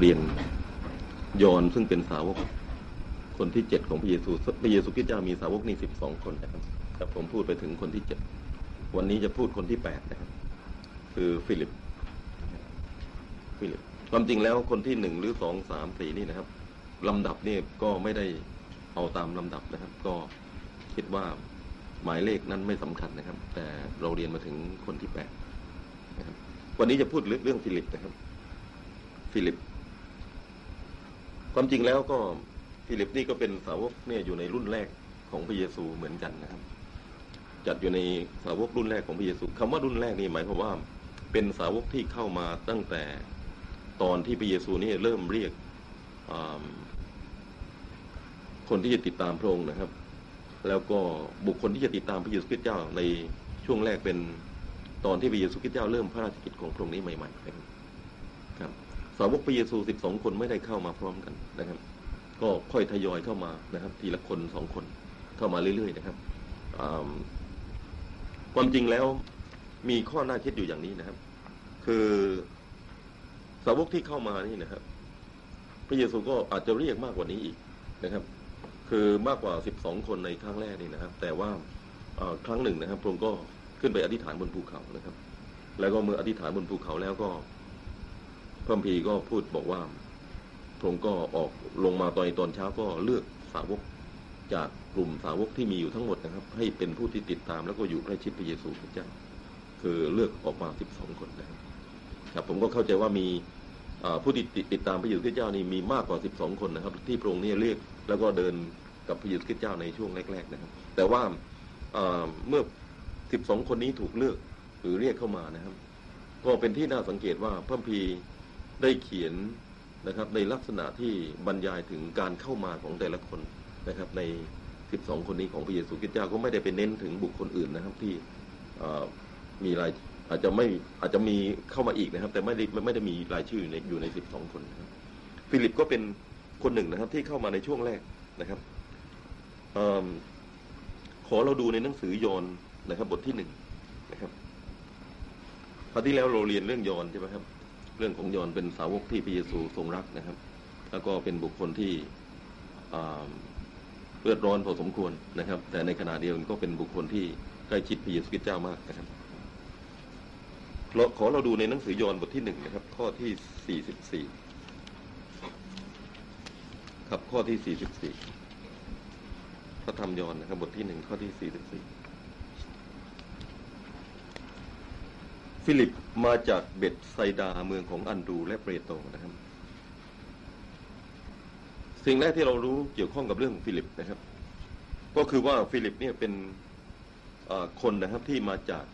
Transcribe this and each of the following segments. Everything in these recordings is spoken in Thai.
เรียนยอห์นซึ่งเป็นสาวก คนที่เจ็ดของพระเยซูพระเยซูคริสต์เจ้ามีสาวกนี่สิบสองคนนะครับแต่ผมพูดไปถึงคนที่เจ็ดวันนี้จะพูดคนที่แปดนะครับ คือฟิลิป ฟิลิปความจริงแล้วคนที่หนึ่งหรือสองสามสี่นี่นะครับลำดับนี่ก็ไม่ได้เอาตามลำดับนะครับ ก็คิดว่าหมายเลขนั้นไม่สำคัญนะครับ แต่เราเรียนมาถึงคนที่แปดนะครับวันนี้จะพูดเรื่องฟิลิปนะครับ ฟิลิป ความจริงแล้วก็ฟิลิปนี่ก็เป็นสาวกเนี่ยอยู่ในรุ่นแรกของพระเยซูเหมือนกันนะครับ จัดอยู่ในสาวกรุ่นแรกของพระเยซูคำว่ารุ่นแรกนี่หมายความว่าเป็นสาวกที่เข้ามาตั้งแต่ตอนที่พระเยซูนี่เริ่มเรียกคนที่จะติดตามพระองค์นะครับ แล้วก็บุคคลที่จะติดตามพระเยซูคริสต์เจ้าในช่วงแรกเป็นตอนที่พระเยซูคริสต์เจ้าเริ่มพระราชกิจของพระองค์นี้ใหม่ๆนะครับ สาวกพระเยซูสิบสองคนไม่ได้เข้ามาพร้อมกันนะครับ ก็ค่อยทยอยเข้ามานะครับ ทีละคนสองคนเข้ามาเรื่อยๆนะครับความจริงแล้วมีข้อน่าคิดอยู่อย่างนี้นะครับ คือสาวกที่เข้ามานี่นะครับ พระเยซูก็อาจจะเรียกมากกว่านี้อีกนะครับ คือมากกว่าสิบสองคนในครั้งแรกนี่นะครับ แต่ว่าครั้งหนึ่งนะครับพระองค์ก็ขึ้นไปอธิษฐานบนภูเขานะครับ แล้วก็เมื่ออธิษฐานบนภูเขาแล้วก็ พระคัมภีก็พูดบอกว่าพระองค์ก็ออกลงมาตอนตอนเช้าก็เลือกสาวกจากกลุ่มสาวกที่มีอยู่ทั้งหมดนะครับ ให้เป็นผู้ที่ติดตามแล้วก็อยู่ใกล้ชิดพระเยซูคริสต์เจ้า คือเลือกออกมาสิบสองคนนะครับครับผมก็เข้าใจว่ามีผู้ที่ติดติดตามพระเยซูคริสต์เจ้านี่มีมากกว่าสิบสองคนนะครับ ที่พระองค์เนี่ยเรียกแล้วก็เดินกับพระเยซูคริสต์เจ้าในช่วงแรก ๆนะครับ แต่ว่าเมื่อสิบสองคนนี้ถูกเลือกหรือเรียกเข้ามานะครับ ก็เป็นที่น่าสังเกตว่าพระคัมภี ได้เขียนนะครับในลักษณะที่บรรยายถึงการเข้ามาของแต่ละคนนะครับ ใน 12 คนนี้ของพระเยซูคริสต์เจ้าก็ไม่ได้ไปเน้นถึงบุคคลอื่นนะครับที่มีรายอาจจะไม่อาจจะมีเข้ามาอีกนะครับ แต่ไม่ได้ไม่ได้มีรายชื่ออยู่ในอยู่ใน 12 คนนะครับฟิลิปก็เป็นคนหนึ่งนะครับที่เข้ามาในช่วงแรกนะครับอขอเราดูในหนังสือยอนนะครับ บทที่หนึ่งนะครับคราวที่แล้วเราเรียนเรื่องยอนใช่ไหมครับ เรื่องของยอนเป็นสาวกที่พระเยซูทรงรักนะครับ แล้วก็เป็นบุคคลที่อ่าเลือดร้อนพอสมควรนะครับ แต่ในขณะเดียวกันก็เป็นบุคคลที่ใกล้ชิดพระเยซูคริสต์เจ้ามากนะครับเราขอเราดูในหนังสือยอห์นบทที่หนึ่งนะครับ ข้อที่สี่สิบสี่ครับข้อที่สี่สิบสี่พระธรรมยอห์นนะครับ บทที่หนึ่งข้อที่สี่สิบสี่ ฟิลิปมาจากเบธไซดาเมืองของอันดรูว์และเปรโตนะครับ สิ่งแรกที่เรารู้เกี่ยวข้องกับเรื่องของฟิลิปนะครับ ก็คือว่าฟิลิปเนี่ยเป็นคนนะครับที่มาจาก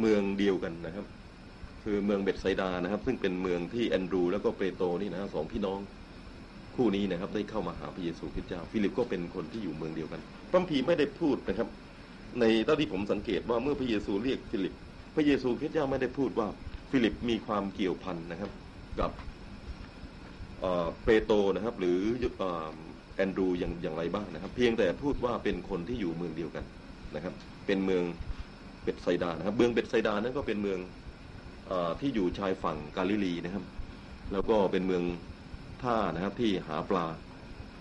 เมืองเดียวกันนะครับ คือเมืองเบธไซดานะครับ ซึ่งเป็นเมืองที่แอนดรูว์ แล้วก็เปโตรนี่นะสองพี่น้องคู่นี้นะครับ ได้เข้ามาหาพระเยซูคริสต์เจ้า ฟิลิปก็เป็นคนที่อยู่เมืองเดียวกันพระคัมภีร์ไม่ได้พูดนะครับ ในเท่าที่ผมสังเกตว่าเมื่อพระเยซูเรียกฟิลิป พระเยซูคริสต์เจ้าไม่ได้พูดว่าฟิลิปมีความเกี่ยวพันนะครับ กับเปโตรนะครับ หรือแอนดรูว์อย่างอย่างไรบ้างนะครับ เพียงแต่พูดว่าเป็นคนที่อยู่เมืองเดียวกันนะครับ เป็นเมืองเบธไซดานะครับ เมืองเบธไซดานั้นก็เป็นเมืองเอ่อที่อยู่ชายฝั่งกาลิลีนะครับ แล้วก็เป็นเมืองท่านะครับที่หาปลา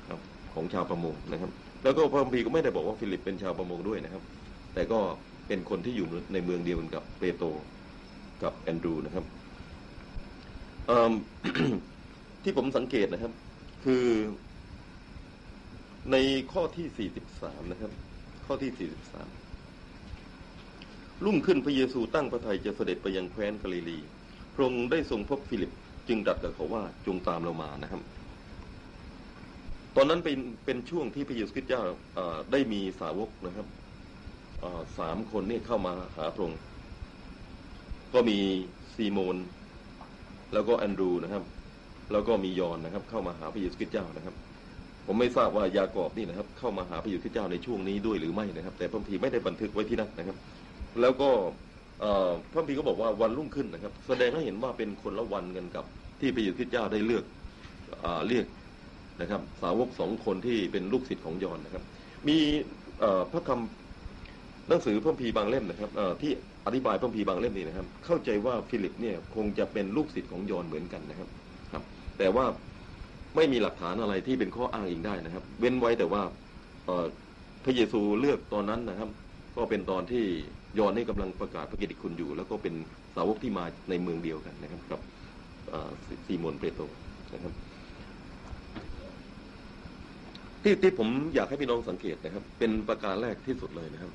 ครับของชาวประมงนะครับ แล้วก็พระคัมภีร์ก็ไม่ได้บอกว่าฟิลิปเป็นชาวประมงด้วยนะครับ แต่ก็ เป็นคนที่อยู่ในเมืองเดียวกันกับเปโตรกับแอนดรูนะครับที่ผมสังเกตนะครับ คือในข้อที่ 43 นะครับ ข้อที่ 43 รุ่งขึ้นพระเยซูตั้งพระทัยจะเสด็จไปยังแคว้นกาลิลี พระองค์ได้ทรงพบฟิลิป จึงตรัสกับเขาว่าจงตามเรามานะครับ ตอนนั้นเป็นเป็นช่วงที่พระเยซูคริสต์เจ้าได้มีสาวกนะครับ สามคนนี่เข้ามาหาพระองค์ก็มีซีโมน แล้วก็แอนดรูนะครับ แล้วก็มียอนนะครับ เข้ามาหาพระเยซูคริสต์เจ้านะครับ ผมไม่ทราบว่ายากอบนี่นะครับ เข้ามาหาพระเยซูคริสต์เจ้าในช่วงนี้ด้วยหรือไม่นะครับ แต่พระคัมภีไม่ได้บันทึกไว้ที่นั่นนะครับ แล้วก็อ่อพระคัมภีก็บอกว่าวันรุ่งขึ้นนะครับ แสดงให้เห็นว่าเป็นคนละวันกันกับ ที่พระเยซูคริสต์เจ้าได้เลือกอ่าเรียกนะครับ สาวกสองคนที่เป็นลูกศิษย์ของยอห์นนะครับ มีอ่อพระคำ หนังสือพระคัมภีร์บางเล่มนะครับที่อธิบายพระคัมภีร์บางเล่มนี่นะครับ เข้าใจว่าฟิลิปเนี่ยคงจะเป็นลูกศิษย์ของยอห์นเหมือนกันนะครับครับ แต่ว่าไม่มีหลักฐานอะไรที่เป็นข้ออ้างอิงได้นะครับ เว้นไว้แต่ว่าพระเยซูเลือกตอนนั้นนะครับ ก็เป็นตอนที่ยอห์นนี่กำลังประกาศพระกิตติคุณอยู่ แล้วก็เป็นสาวกที่มาในเมืองเดียวกันนะครับกับซีซีโมนเปโตรนะครับที่ที่ผมอยากให้พี่น้องสังเกตนะครับ เป็นประการแรกที่สุดเลยนะครับ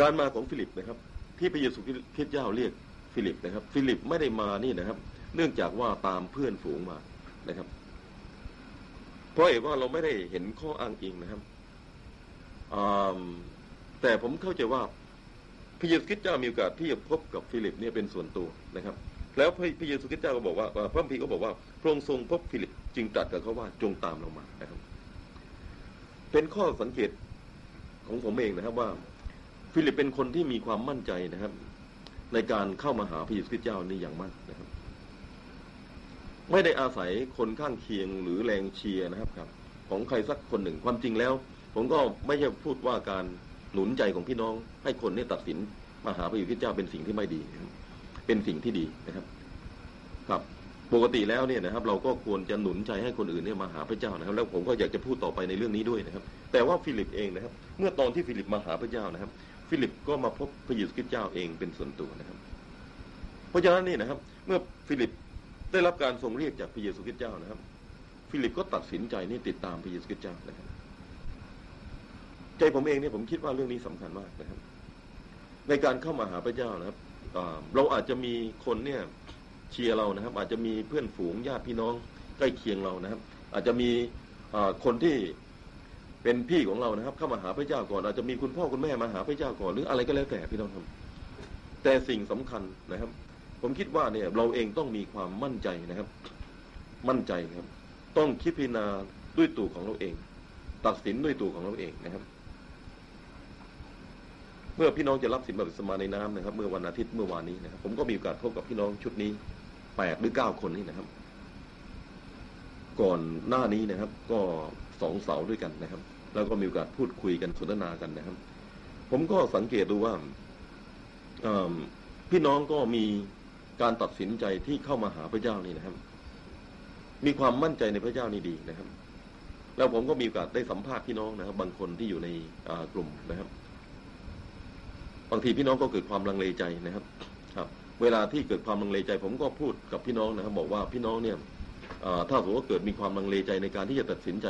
การมาของฟิลิปนะครับ ที่พระเยซูคริสต์เจ้าเรียกฟิลิปนะครับ ฟิลิปไม่ได้มานี่นะครับ เนื่องจากว่าตามเพื่อนฝูงมานะครับ เพราะเออว่าเราไม่ได้เห็นข้ออ้างอิงนะครับแต่ผมเข้าใจว่าพระเยซูคริสต์เจ้ามีโอกาสที่จะพบกับฟิลิปเนี่ยเป็นส่วนตัวนะครับ แล้วพระเยซูคริสต์เจ้าก็บอกว่าพระคัมภีร์ก็บอกว่าพระองค์ทรงพบฟิลิปจึงตรัสกับเขาว่าจงตามเรามานะครับ เป็นข้อสังเกตของผมเองนะครับว่า ฟิลิปเป็นคนที่มีความมั่นใจนะครับ ในการเข้ามาหาพระเยซูคริสต์เจ้านี่อย่างมากนะครับ ไม่ได้อาศัยคนข้างเคียงหรือแรงเชียร์นะครับครับ ของใครสักคนหนึ่งความจริงแล้ว ผมก็ไม่ใช่พูดว่าการหนุนใจของพี่น้อง ให้คนนี่ตัดสินมาหาพระเยซูคริสต์เจ้าเป็นสิ่งที่ไม่ดีเป็นสิ่งที่ดีนะครับ ครับปกติแล้วเนี่ยนะครับ เราก็ควรจะหนุนใจให้คนอื่นเนี่ยมาหาพระเจ้านะครับ แล้วผมก็อยากจะพูดต่อไปในเรื่องนี้ด้วยนะครับ แต่ว่าฟิลิปเองนะครับ เมื่อตอนที่ฟิลิปมาหาพระเจ้านะครับ ฟิลิปก็มาพบพระเยซูคริสต์เจ้าเองเป็นส่วนตัวนะครับ เพราะฉะนั้นนี่นะครับ เมื่อฟิลิปได้รับการทรงเรียกจากพระเยซูคริสต์เจ้านะครับ ฟิลิปก็ตัดสินใจนี่ติดตามพระเยซูคริสต์เจ้านะครับใจผมเองเนี่ยผมคิดว่าเรื่องนี้สำคัญมากนะครับ ในการเข้ามาหาพระเจ้านะครับเราอาจจะมีคนเนี่ยเชียร์เรานะครับ อาจจะมีเพื่อนฝูงญาติพี่น้องใกล้เคียงเรานะครับ อาจจะมีคนที่ เป็นพี่ของเรานะครับ เข้ามาหาพระเจ้าก่อน อาจจะมีคุณพ่อคุณแม่มาหาพระเจ้าก่อนหรืออะไรก็แล้วแต่พี่น้องครับแต่สิ่งสำคัญนะครับ ผมคิดว่าเนี่ยเราเองต้องมีความมั่นใจนะครับ มั่นใจครับ ต้องคิดพิจารณาด้วยตัวของเราเอง ตัดสินด้วยตัวของเราเองนะครับ เมื่อพี่น้องจะรับสินบัพติศมาในน้ำนะครับ เมื่อวันอาทิตย์เมื่อวานนี้นะครับ ผมก็มีโอกาสพบกับพี่น้องชุดนี้แปดหรือเก้าคนนี้นะครับ ก่อนหน้านี้นะครับ ก็ สองเสาด้วยกันนะครับ แล้วก็มีโอกาสพูดคุยกันสนทนากันนะครับ ผมก็สังเกตดูว่าพี่น้องก็มีการตัดสินใจที่เข้ามาหาพระเจ้านี่นะครับ มีความมั่นใจในพระเจ้านี่ดีนะครับ แล้วผมก็มีโอกาสได้สัมภาษณ์พี่น้องนะครับ บางคนที่อยู่ในกลุ่มนะครับ บางทีพี่น้องก็เกิดความลังเลใจนะครับ ครับ เวลาที่เกิดความลังเลใจ ผมก็พูดกับพี่น้องนะครับ บอกว่าพี่น้องเนี่ยถ้าสมมติว่าเกิดมีความลังเลใจในการที่จะตัดสินใจ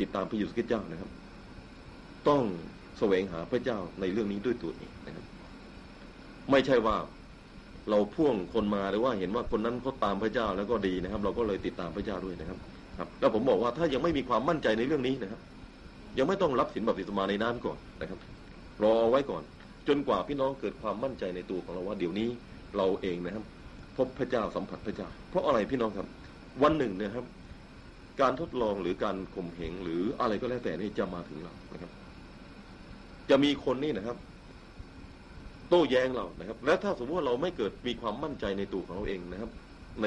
ติดตามพระเยซูคริสต์เจ้านะครับ ต้องแสวงหาพระเจ้าในเรื่องนี้ด้วยตัวเองนะครับ ไม่ใช่ว่าเราพ่วงคนมาหรือว่าเห็นว่าคนนั้นเขาตามพระเจ้าแล้วก็ดีนะครับ เราก็เลยติดตามพระเจ้าด้วยนะครับ ครับ แล้วผมบอกว่าถ้ายังไม่มีความมั่นใจในเรื่องนี้นะครับ ยังไม่ต้องรับสินบัพติศมาในน้ำก่อนนะครับ รอเอาไว้ก่อน จนกว่าพี่น้องเกิดความมั่นใจในตัวของเราว่าเดี๋ยวนี้เราเองนะครับ พบพระเจ้าสัมผัสพระเจ้า เพราะอะไรพี่น้องครับ วันหนึ่งนะครับ การทดลองหรือการข่มเหงหรืออะไรก็แล้วแต่นี่จะมาถึงเรานะครับ จะมีคนนี่นะครับ โต้แย้งเรานะครับ และถ้าสมมติว่าเราไม่เกิดมีความมั่นใจในตัวของเราเองนะครับ ใน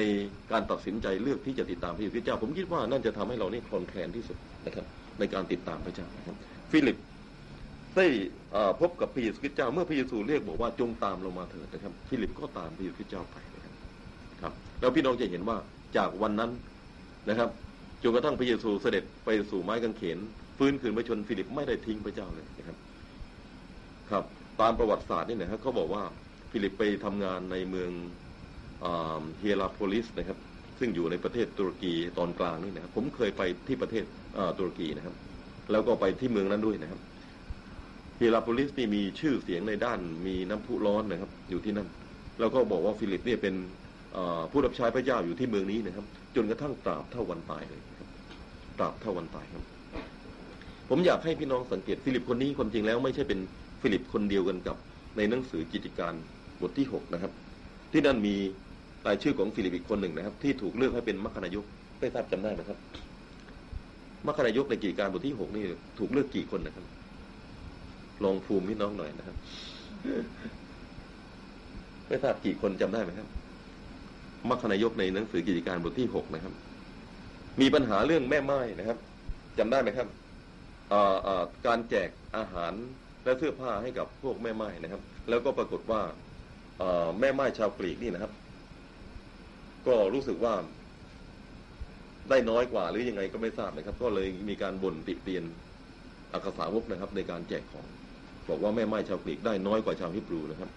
การตัดสินใจเลือกที่จะติดตามพระเยซูคริสต์เจ้า ผมคิดว่านั่นจะทำให้เรานี่คลอนแคลนที่สุดนะครับ ในการติดตามพระเจ้านะครับ ฟิลิปได้อ่พบกับพระเยซูคริสต์เจ้าเมื่อพระเยซูเรียกบอกว่าจงตามเรามาเถิดนะครับ ฟิลิปก็ตามพระเยซูคริสต์เจ้าไปนะครับ ครับ แล้วพี่น้องจะเห็นว่าจากวันนั้นนะครับ จนกระทั่งพระเยซูเสด็จไปสู่ไม้กางเขนฟื้นคืนพระชนม์ฟิลิปไม่ได้ทิ้งพระเจ้าเลยนะครับ ครับ ตามประวัติศาสตร์นี่นะครับเขาบอกว่าฟิลิปไปทำงานในเมืองเฮียราโพลิสนะครับ ซึ่งอยู่ในประเทศตุรกีตอนกลางนี่นะครับ ผมเคยไปที่ประเทศตุรกีนะครับ แล้วก็ไปที่เมืองนั้นด้วยนะครับเฮียราโพลิสนี่มีชื่อเสียงในด้านมีน้ำพุร้อนนะครับ อยู่ที่นั่น แล้วก็บอกว่าฟิลิปเนี่ยเป็น ผู้รับใช้พระเจ้าอยู่ที่เมืองนี้นะครับ จนกระทั่งตราบเท่าวันตายเลยครับตราบเท่าวันตายครับ ผมอยากให้พี่น้องสังเกตฟิลิปคนนี้ความจริงแล้วไม่ใช่เป็นฟิลิปคนเดียวกันกับ ในหนังสือกิจการบทที่หกนะครับ ที่นั่นมีรายชื่อของฟิลิปอีกคนหนึ่งนะครับ ที่ถูกเลือกให้เป็นมัคคณายกไม่ทราบจำได้ไหมครับมัคคณายกในกิจการบทที่หกนี่ถูกเลือกกี่คนนะครับ ลองภูมิพี่น้องหน่อยนะครับไม่ทราบกี่คนจำได้ไหมครับ มัคคณายกในหนังสือกิจการบทที่หกนะครับ มีปัญหาเรื่องแม่ไม้นะครับจำได้ไหมครับการแจกอาหารและเสื้อผ้าให้กับพวกแม่ไม้นะครับ แล้วก็ปรากฏว่าอ่าแม่ไม้ชาวกรีกนี่นะครับ ก็รู้สึกว่า ได้น้อยกว่าหรือยังไงก็ไม่ทราบนะครับ ก็เลยมีการบ่นติเตียนอักษาวกนะครับ ในการแจกของ บอกว่าแม่ไม้ชาวกรีกได้น้อยกว่าชาวฮิบรูนะครับ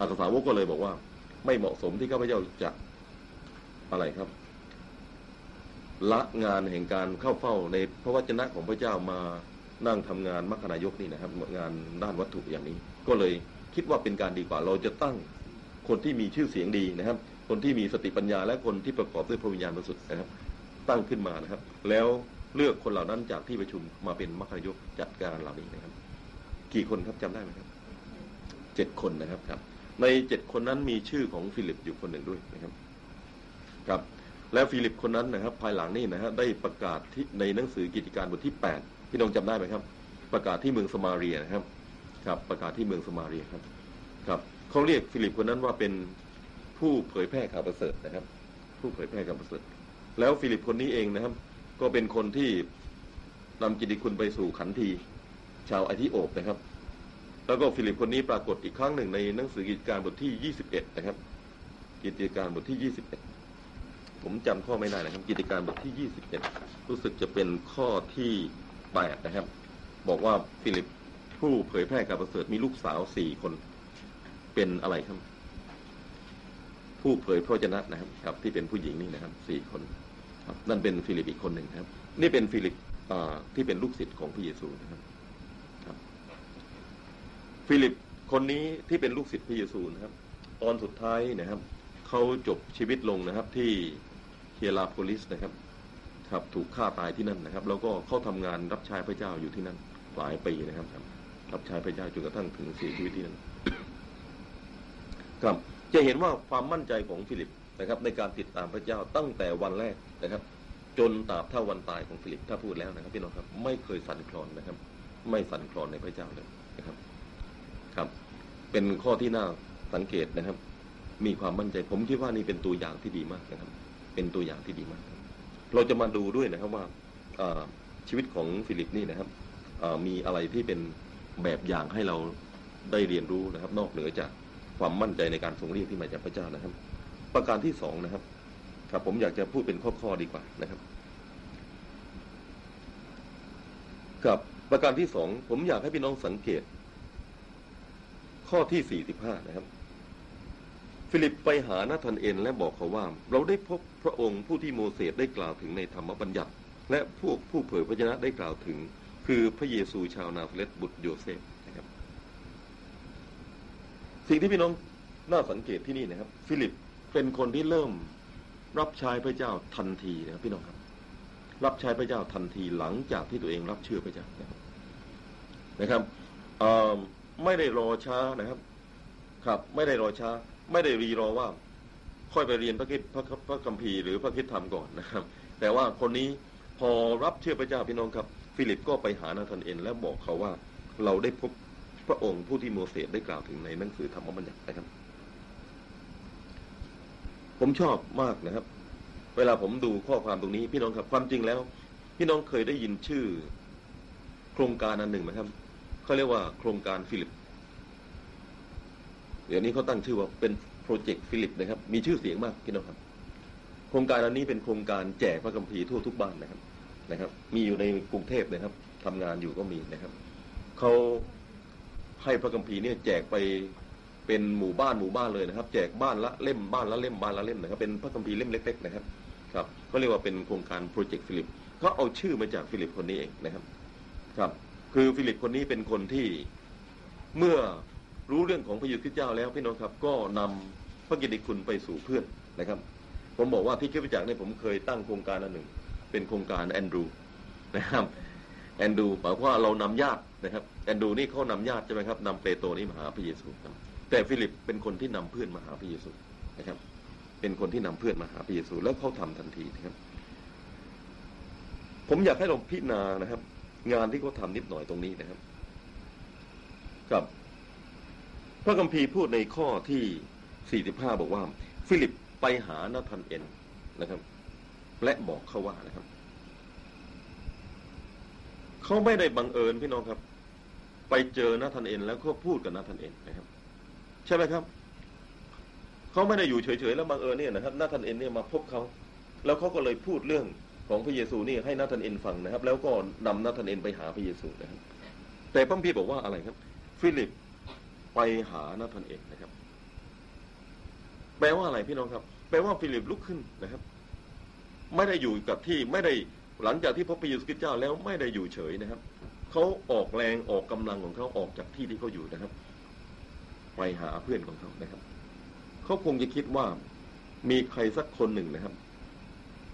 อักษาวกก็เลยบอกว่า ไม่เหมาะสมที่ข้าพเจ้าจะอะไรครับ ละงานแห่งการเข้าเฝ้าในพระวจนะของพระเจ้ามานั่งทำงานมัคคณายกนี่นะครับ งานด้านวัตถุอย่างนี้ ก็เลยคิดว่าเป็นการดีกว่า เราจะตั้งคนที่มีชื่อเสียงดีนะครับ คนที่มีสติปัญญาและคนที่ประกอบด้วยพระวิญญาณบริสุทธิ์นะครับ ตั้งขึ้นมานะครับ แล้วเลือกคนเหล่านั้นจากที่ประชุมมาเป็นมัคคณายกจัดการเหล่านี้นะครับ กี่คนครับจำได้ไหมครับเจ็ดคนนะครับครับ ในเจ็ดคนนั้นมีชื่อของฟิลิปอยู่คนหนึ่งด้วยนะครับครับแล้วฟิลิปคนนั้นนะครับ ภายหลังนี่นะฮะได้ประกาศที่ในหนังสือกิจการบทที่แปดพี่น้องจำได้ไหมครับ ประกาศที่เมืองสมาเรียนะครับ ครับ ประกาศที่เมืองสมาเรียครับ ครับเขาเรียกฟิลิปคนนั้นว่าเป็นผู้เผยแพร่ข่าวประเสริฐนะครับ ผู้เผยแพร่ข่าวประเสริฐ แล้วฟิลิปคนนี้เองนะครับ ก็เป็นคนที่นำกิตติคุณไปสู่ขันทีชาวไอธิโอบนะครับ แล้วก็ฟิลิปคนนี้ปรากฏอีกครั้งหนึ่งในหนังสือกิจการบทที่ 21 นะครับ กิจการบทที่ 21 ผมจำข้อไม่ได้นะครับ กิจการบทที่ 21 รู้สึกจะเป็นข้อที่ 8 นะครับ บอกว่าฟิลิปผู้เผยแพร่ข่าวประเสริฐมีลูกสาวสี่คน เป็นอะไรครับ ผู้เผยพระวจนะนะครับครับ ที่เป็นผู้หญิงนี่นะครับสี่คนครับนั่นเป็นฟิลิปอีกคนหนึ่งครับ นี่เป็นฟิลิปที่เป็นลูกศิษย์ของพระเยซูนะครับ ฟิลิปคนนี้ที่เป็นลูกศิษย์พระเยซูนะครับ ตอนสุดท้ายนะครับเขาจบชีวิตลงนะครับที่เฮียราโพลิสนะครับครับถูกฆ่าตายที่นั่นนะครับ แล้วก็เขาทำงานรับใช้พระเจ้าอยู่ที่นั่นหลายปีนะครับ รับใช้พระเจ้าจนกระทั่งถึงเสียชีวิตที่นั่นครับจะเห็นว่าความมั่นใจของฟิลิปนะครับ ในการติดตามพระเจ้าตั้งแต่วันแรกนะครับ จนตราบเท่าวันตายของฟิลิปถ้าพูดแล้วนะครับพี่น้องครับ ไม่เคยสั่นคลอนนะครับ ไม่สั่นคลอนในพระเจ้าเลยนะครับ ครับ เป็นข้อที่น่าสังเกตนะครับ มีความมั่นใจ ผมคิดว่านี่เป็นตัวอย่างที่ดีมากนะครับ เป็นตัวอย่างที่ดีมาก เราจะมาดูด้วยนะครับว่าชีวิตของฟิลิปนี่นะครับมีอะไรที่เป็นแบบอย่างให้เราได้เรียนรู้นะครับ นอกเหนือจากความมั่นใจในการทรงเรียกที่มาจากพระเจ้านะครับ ประการที่สองนะครับ ครับผมอยากจะพูดเป็นข้อๆดีกว่านะครับกับประการที่สองผมอยากให้พี่น้องสังเกต ข้อที่สี่สิบห้านะครับ ฟิลิปไปหานาธานเอ็นและบอกเขาว่า เราได้พบพระองค์ผู้ที่โมเสสได้กล่าวถึงในธรรมบัญญัติ และพวกผู้เผยพระวจนะได้กล่าวถึง คือพระเยซูชาวนาซาเรตบุตรโยเซฟนะครับ สิ่งที่พี่น้องน่าสังเกตที่นี่นะครับ ฟิลิปเป็นคนที่เริ่มรับใช้พระเจ้าทันทีนะครับพี่น้องครับ รับใช้พระเจ้าทันทีหลังจากที่ตัวเองรับเชื่อพระเจ้านะครับนะครับเอ่อ ไม่ได้รอช้านะครับ ครับ ไม่ได้รอช้า ไม่ได้รีรอว่า ค่อยไปเรียนพระคิดพระพระคัมภีร์หรือพระคิดธรรมก่อนนะครับ แต่ว่าคนนี้พอรับเชื่อพระเจ้าพี่น้องครับ ฟิลิปก็ไปหานาธานเอ็น และบอกเขาว่าเราได้พบพระองค์ผู้ที่โมเสสได้กล่าวถึงในหนังสือธรรมบัญญัตินะครับ ผมชอบมากนะครับ เวลาผมดูข้อความตรงนี้ พี่น้องครับความจริงแล้ว พี่น้องเคยได้ยินชื่อ โครงการอันหนึ่งไหมครับ เขาเรียกว่าโครงการฟิลิป เดี๋ยวนี้เขาตั้งชื่อว่าเป็น project ฟิลิปนะครับ มีชื่อเสียงมากพี่น้องครับ โครงการอันนี้เป็นโครงการแจกพระคัมภีร์ทั่วทุกบ้านนะครับ นะครับ มีอยู่ในกรุงเทพนะครับทำงานอยู่ก็มีนะครับ เขาให้พระคัมภีร์เนี่ยแจกไปเป็นหมู่บ้านหมู่บ้านเลยนะครับ แจกบ้านละเล่มบ้านละเล่มบ้านละเล่มนะครับ เป็นพระคัมภีร์เล่มเล็กๆนะครับครับเขาเรียกว่าเป็นโครงการ project ฟิลิปเขาเอาชื่อมาจากฟิลิปคนนี้เองนะครับ ครับ คือฟิลิปคนนี้เป็นคนที่เมื่อรู้เรื่องของพระเยซูคริสต์เจ้าแล้วพี่น้องครับ ก็นำพระกิตติคุณไปสู่เพื่อนนะครับ ผมบอกว่าที่คริสตจักรเนี่ยผมเคยตั้งโครงการอันหนึ่ง เป็นโครงการแอนดรูนะครับแอนดรูหมายความว่าเรานำญาตินะครับแอนดรูนี่เขานำญาติใช่ไหมครับนำเปโตรนี่มาหาพระเยซูครับ แต่ฟิลิปเป็นคนที่นำเพื่อนมาหาพระเยซูนะครับ เป็นคนที่นำเพื่อนมาหาพระเยซู แล้วเขาทำทันทีนะครับ ผมอยากให้เราพิจารณานะครับ งานที่เขาทำนิดหน่อยตรงนี้นะครับ กับ พระคัมภีพูดในข้อที่ 45 บอกว่า ฟิลิปไปหานาธานเอ็นนะครับ และบอกเขาว่านะครับเขาไม่ได้บังเอิญพี่น้องครับ ไปเจอนาธานเอ็น แล้วก็พูดกับนาธานเอ็นนะครับ ใช่ไหมครับเขาไม่ได้อยู่เฉยๆแล้วบังเอิญเนี่ยนะครับนาธานเอ็นเนี่ยมาพบเขาแล้วเขาก็เลยพูดเรื่อง ของพระเยซูนี่ให้นาธานเอ็นฟังนะครับ แล้วก็นำนาธานเอ็นไปหาพระเยซูนะครับ แต่พระคัมภีร์บอกว่าอะไรครับ ฟิลิปไปหานาธานเอ็นนะครับ แปลว่าอะไรพี่น้องครับ แปลว่าฟิลิปลุกขึ้นนะครับ ไม่ได้อยู่กับที่ไม่ได้หลังจากที่พบพระเยซูคริสต์เจ้าแล้วไม่ได้อยู่เฉยนะครับเขาออกแรงออกกำลังของเขาออกจากที่ที่เขาอยู่นะครับ ไปหาเพื่อนของเขานะครับเขาคงจะคิดว่ามีใครสักคนหนึ่งนะครับ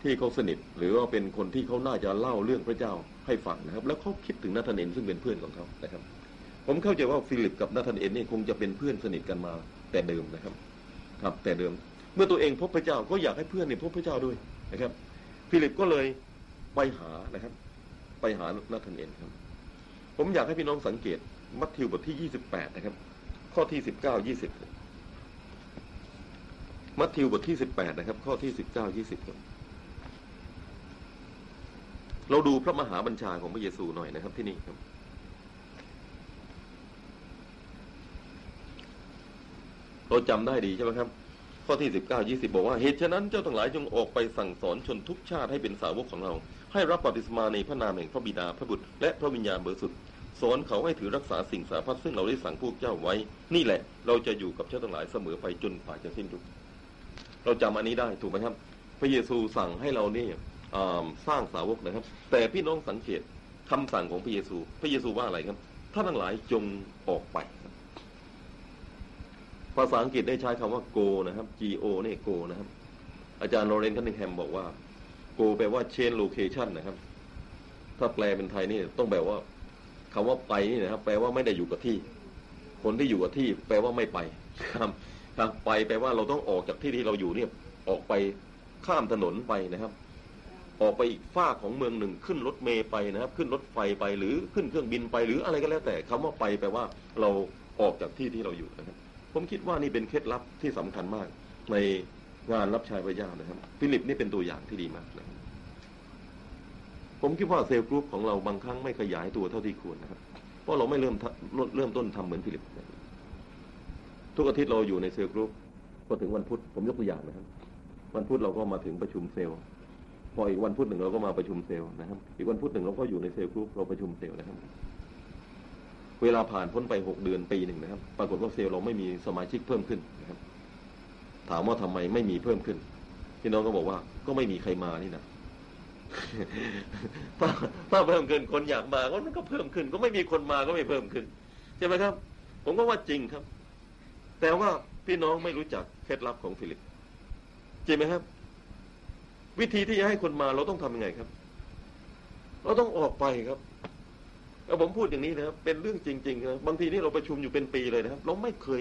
ที่เขาสนิท หรือว่าเป็นคนที่เขาน่าจะเล่าเรื่องพระเจ้าให้ฟังนะครับ แล้วเขาคิดถึงนาธานเอ็นซึ่งเป็นเพื่อนของเขานะครับ ผมเข้าใจว่าฟิลิปกับนาธานเอ็นนี่คงจะเป็นเพื่อนสนิทกันมาแต่เดิมนะครับ ครับ แต่เดิม เมื่อตัวเองพบพระเจ้าก็อยากให้เพื่อนเนี่ยพบพระเจ้าด้วยนะครับ ฟิลิปก็เลยไปหานะครับ ไปหานาธานเอ็นครับ ผมอยากให้พี่น้องสังเกตมัทธิวบทที่ยี่สิบแปดนะครับ ข้อที่สิบเก้ายี่สิบมัทธิวบทที่สิบแปดนะครับ ข้อที่สิบเก้ายี่สิบครับ เราดูพระมหาบัญชาของพระเยซูหน่อยนะครับที่นี่ครับ เราจำได้ดีใช่ไหมครับ ข้อที่สิบเก้ายี่สิบบอกว่า เหตุฉะนั้นเจ้าทั้งหลายจงออกไปสั่งสอนชนทุกชาติให้เป็นสาวกของเรา ให้รับบัพติศมาในพระนามแห่งพระบิดาพระบุตร และพระวิญญาณบริสุทธิ์สอนเขาให้ถือรักษาสิ่งสาพัดซึ่งเราได้สั่งพวกเจ้าไว้ นี่แหละ เราจะอยู่กับเจ้าทั้งหลายเสมอไปจนฝ่าจะสิ้นยุคเราจำอันนี้ได้ถูกไหมครับ พระเยซูสั่งให้เราเนี่ย สร้างสาวกนะครับ แต่พี่น้องสังเกตคำสั่งของพระเยซู พระเยซูว่าอะไรครับท่านทั้งหลายจงออกไป ภาษาอังกฤษได้ใช้คำว่า go นะครับ G O เนี่ย go นะครับ อาจารย์โรเรนคันนิงแฮมบอกว่า go แปลว่า change location นะครับ ถ้าแปลเป็นไทยนี่ต้องแปลว่าคำว่าไปนี่นะครับ แปลว่าไม่ได้อยู่กับที่ คนที่อยู่กับที่ แปลว่าไม่ไปครับครับไปแปลว่าเราต้องออกจากที่ที่เราอยู่เนี่ย ออกไปข้ามถนนไปนะครับ ออกไปอีกฝ้าของเมืองหนึ่งขึ้นรถเมย์ไปนะครับ ขึ้นรถไฟไปหรือขึ้นเครื่องบินไปหรืออะไรก็แล้วแต่คำว่าไปแปลว่าเราออกจากที่ที่เราอยู่นะครับ ผมคิดว่านี่เป็นเคล็ดลับที่สำคัญมาก ในงานรับใช้พระเจ้านะครับ ฟิลิปนี่เป็นตัวอย่างที่ดีมากนะครับผมคิดว่า cell group ของเราบางครั้งไม่ขยายตัวเท่าที่ควรนะครับ เพราะเราไม่เริ่มเริ่มต้นทำเหมือนฟิลิป ทุกอาทิตย์เราอยู่ใน cell group พอถึงวันพุธผมยกตัวอย่างนะครับ วันพุธเราก็มาถึงประชุมเซลล์ พออีกวันพุธหนึ่งเราก็มาประชุมเซลล์นะครับ อีกวันพุธหนึ่งเราก็อยู่ใน cell group เราประชุมเซลล์นะครับ เวลาผ่านพ้นไปหกเดือนปีหนึ่งนะครับ ปรากฏว่าเซลล์เราไม่มีสมาชิกเพิ่มขึ้นนะครับ ถามว่าทำไมไม่มีเพิ่มขึ้นพี่น้องก็บอกว่าก็ไม่มีใครมานี่นะถ้าถ้าเพิ่มขึ้นคนอยากมาก็มันก็เพิ่มขึ้น ก็ไม่มีคนมาก็ไม่เพิ่มขึ้นใช่ไหมครับ ผมก็ว่าจริงครับ แต่ว่าพี่น้องไม่รู้จักเคล็ดลับของฟิลิปจริงไหมครับ วิธีที่จะให้คนมาเราต้องทำยังไงครับ เราต้องออกไปครับแล้วผมพูดอย่างนี้นะครับ เป็นเรื่องจริงๆนะบางทีนี่เราประชุมอยู่เป็นปีเลยนะครับ เราไม่เคย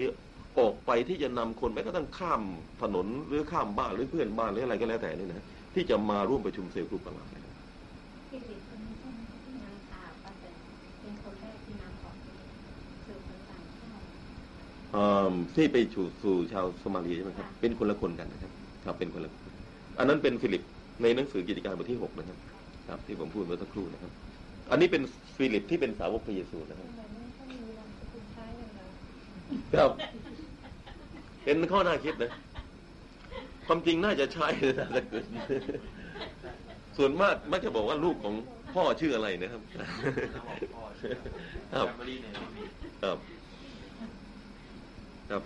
ออกไปที่จะนำคนแม้กระทั่งข้ามถนนหรือข้ามบ้านหรือเพื่อนบ้านหรืออะไรก็แล้วแต่นี่นะที่จะมาร่วมประชุม cell group กับเรานะครับฟิลิปคนนี้ใช่ไหมที่นำข่าวก็เป็นเป็นคนแรกที่นำของสู่คนต่างชาติอ่าที่ไปสู่สู่ชาวสมาเรียใช่ไหมครับ เป็นคนละคนกันนะครับครับเป็นคนละคน อันนั้นเป็นฟิลิปในหนังสือกิจการบทที่หกนะครับครับ ที่ผมพูดเมื่อสักครู่นะครับ อันนี้เป็นฟิลิปที่เป็นสาวกพระเยซูนะครับครับเป็นข้อน่าคิดนะ ความจริงน่าจะใช่นะแต่เกิดส่วนมากมักจะบอกว่าลูกของพ่อชื่ออะไรนะครับครับครับ ครับ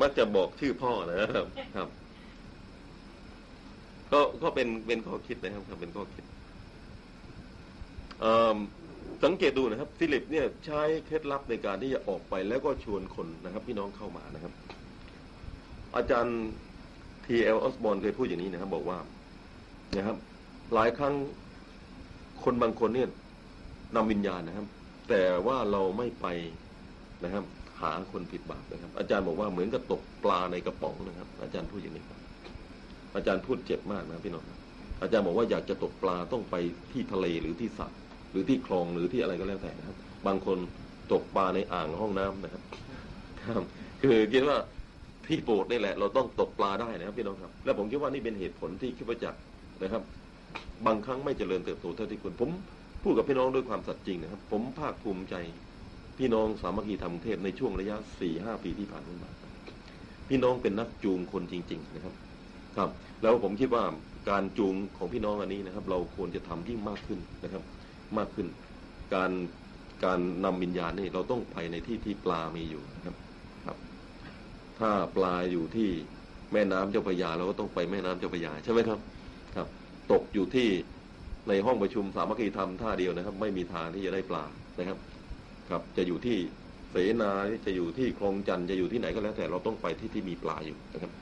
มักจะบอกชื่อพ่อนะครับ ครับ ก็ก็เป็นเป็นข้อคิดนะครับครับเป็นข้อคิดสังเกตดูนะครับฟิลิปเนี่ยใช้เคล็ดลับในการที่จะออกไปแล้วก็ชวนคนนะครับ พี่น้องเข้ามานะครับ อาจารย์ T.L. Osborn เคยพูดอย่างนี้นะครับ บอกว่านะครับ หลายครั้งคนบางคนเนี่ยนำวิญญาณนะครับ แต่ว่าเราไม่ไปนะครับ หาคนผิดบาปนะครับ อาจารย์บอกว่าเหมือนกับตกปลาในกระป๋องนะครับ อาจารย์พูดอย่างนี้ อาจารย์พูดเจ็บมากนะพี่น้องอาจารย์บอกว่าอยากจะตกปลาต้องไปที่ทะเลหรือที่สระหรือที่คลองหรือที่อะไรก็แล้วแต่นะครับ บางคนตกปลาในอ่างห้องน้ำนะครับครับคือคิดว่าที่โบสถ์นี่แหละ เราต้องตกปลาได้นะครับพี่น้องครับ และผมคิดว่านี่เป็นเหตุผลที่คิดว่าจักนะครับ บางครั้งไม่เจริญเติบโตเท่าที่ควรผมพูดกับพี่น้องด้วยความสัตย์จริงนะครับ ผมภาคภูมิใจ พี่น้องสามัคคีธรรมเทพในช่วงระยะสี่ห้าปีที่ผ่านมา พี่น้องเป็นนักจูงคนจริง ๆ นะครับ ครับ แล้วผมคิดว่าการจูงของพี่น้องอันนี้นะครับ เราควรจะทำยิ่งมากขึ้นนะครับ มากขึ้น การการนำวิญญาณนี่เราต้องไปในที่ที่ปลามีอยู่นะครับครับ ถ้าปลาอยู่ที่แม่น้ำเจ้าพระยาเราก็ต้องไปแม่น้ำเจ้าพระยาใช่ไหมครับ ครับ ตกอยู่ที่ในห้องประชุมสามัคคีธรรมท่าเดียวนะครับ ไม่มีทางที่จะได้ปลานะครับ ครับจะอยู่ที่เสนาจะอยู่ที่คลองจันทร์จะอยู่ที่ไหนก็แล้วแต่เราต้องไปที่ที่มีปลาอยู่นะครับ